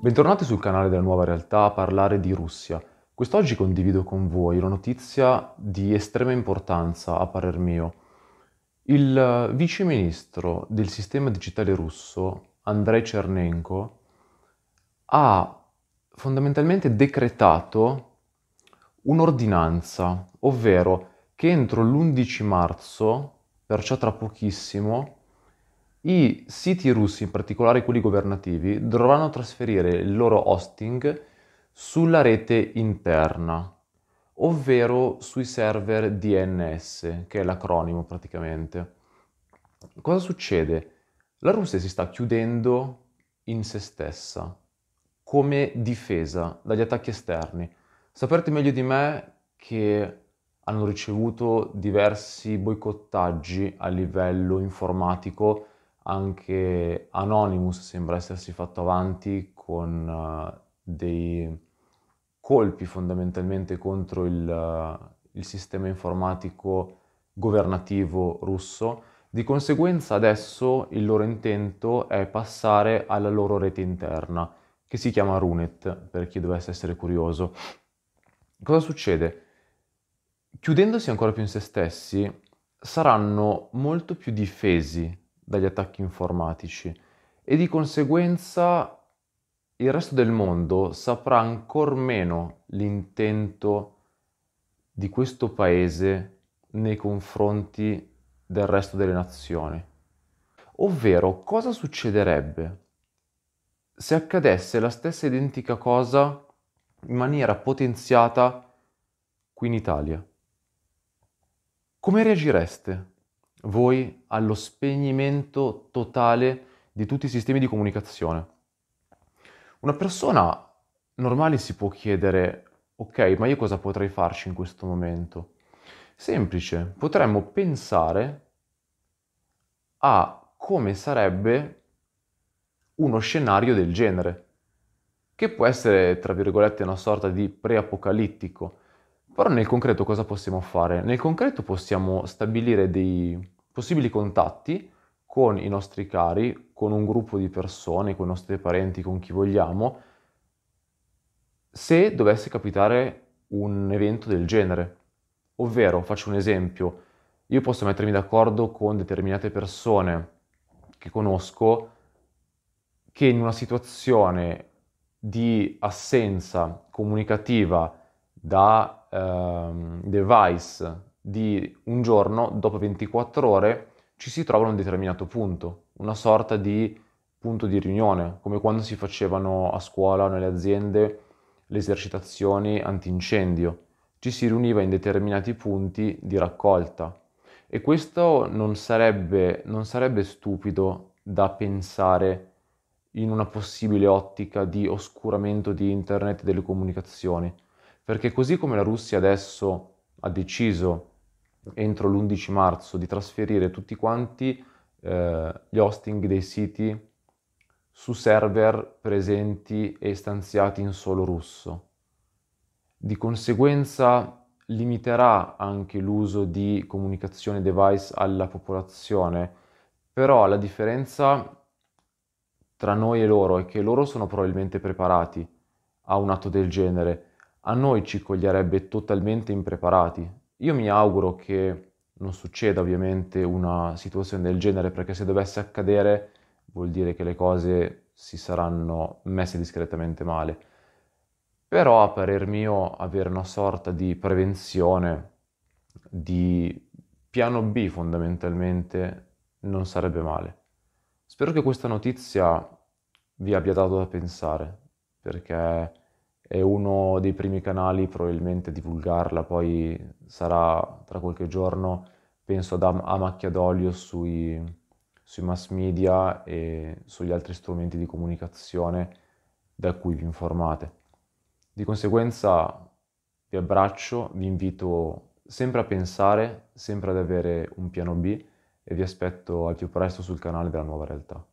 Bentornati sul canale della Nuova Realtà a parlare di Russia. Quest'oggi condivido con voi una notizia di estrema importanza, a parer mio. Il vice ministro del sistema digitale russo, Andrei Chernenko, ha fondamentalmente decretato un'ordinanza, ovvero che entro l'11 marzo, perciò tra pochissimo, i siti russi, in particolare quelli governativi, dovranno trasferire il loro hosting sulla rete interna, ovvero sui server DNS, che è l'acronimo praticamente. Cosa succede? La Russia si sta chiudendo in se stessa come difesa dagli attacchi esterni. Saprete meglio di me che hanno ricevuto diversi boicottaggi a livello informatico anche Anonymous sembra essersi fatto avanti con uh, dei colpi fondamentalmente contro il, uh, il sistema informatico governativo russo. Di conseguenza adesso il loro intento è passare alla loro rete interna, che si chiama Runet, per chi dovesse essere curioso. Cosa succede? Chiudendosi ancora più in se stessi, saranno molto più difesi dagli attacchi informatici e di conseguenza il resto del mondo saprà ancor meno l'intento di questo paese nei confronti del resto delle nazioni. Ovvero, cosa succederebbe se accadesse la stessa identica cosa in maniera potenziata qui in Italia? Come reagireste? voi allo spegnimento totale di tutti i sistemi di comunicazione. Una persona normale si può chiedere, ok, ma io cosa potrei farci in questo momento? Semplice, potremmo pensare a come sarebbe uno scenario del genere, che può essere, tra virgolette, una sorta di preapocalittico, però nel concreto cosa possiamo fare? Nel concreto possiamo stabilire dei possibili contatti con i nostri cari, con un gruppo di persone, con i nostri parenti, con chi vogliamo, se dovesse capitare un evento del genere. Ovvero, faccio un esempio, io posso mettermi d'accordo con determinate persone che conosco che in una situazione di assenza comunicativa da ehm, device di un giorno, dopo 24 ore, ci si trova a un determinato punto, una sorta di punto di riunione, come quando si facevano a scuola o nelle aziende le esercitazioni antincendio. Ci si riuniva in determinati punti di raccolta e questo non sarebbe, non sarebbe stupido da pensare in una possibile ottica di oscuramento di internet e delle comunicazioni, perché così come la Russia adesso ha deciso entro l'11 marzo di trasferire tutti quanti eh, gli hosting dei siti su server presenti e stanziati in solo russo. Di conseguenza limiterà anche l'uso di comunicazione device alla popolazione, però la differenza tra noi e loro è che loro sono probabilmente preparati a un atto del genere, a noi ci coglierebbe totalmente impreparati. Io mi auguro che non succeda ovviamente una situazione del genere perché se dovesse accadere vuol dire che le cose si saranno messe discretamente male. Però a parer mio avere una sorta di prevenzione, di piano B fondamentalmente, non sarebbe male. Spero che questa notizia vi abbia dato da pensare perché è uno dei primi canali probabilmente divulgarla, poi sarà tra qualche giorno, penso, ad a macchia d'olio sui, sui mass media e sugli altri strumenti di comunicazione da cui vi informate. Di conseguenza vi abbraccio, vi invito sempre a pensare, sempre ad avere un piano B e vi aspetto al più presto sul canale della nuova realtà.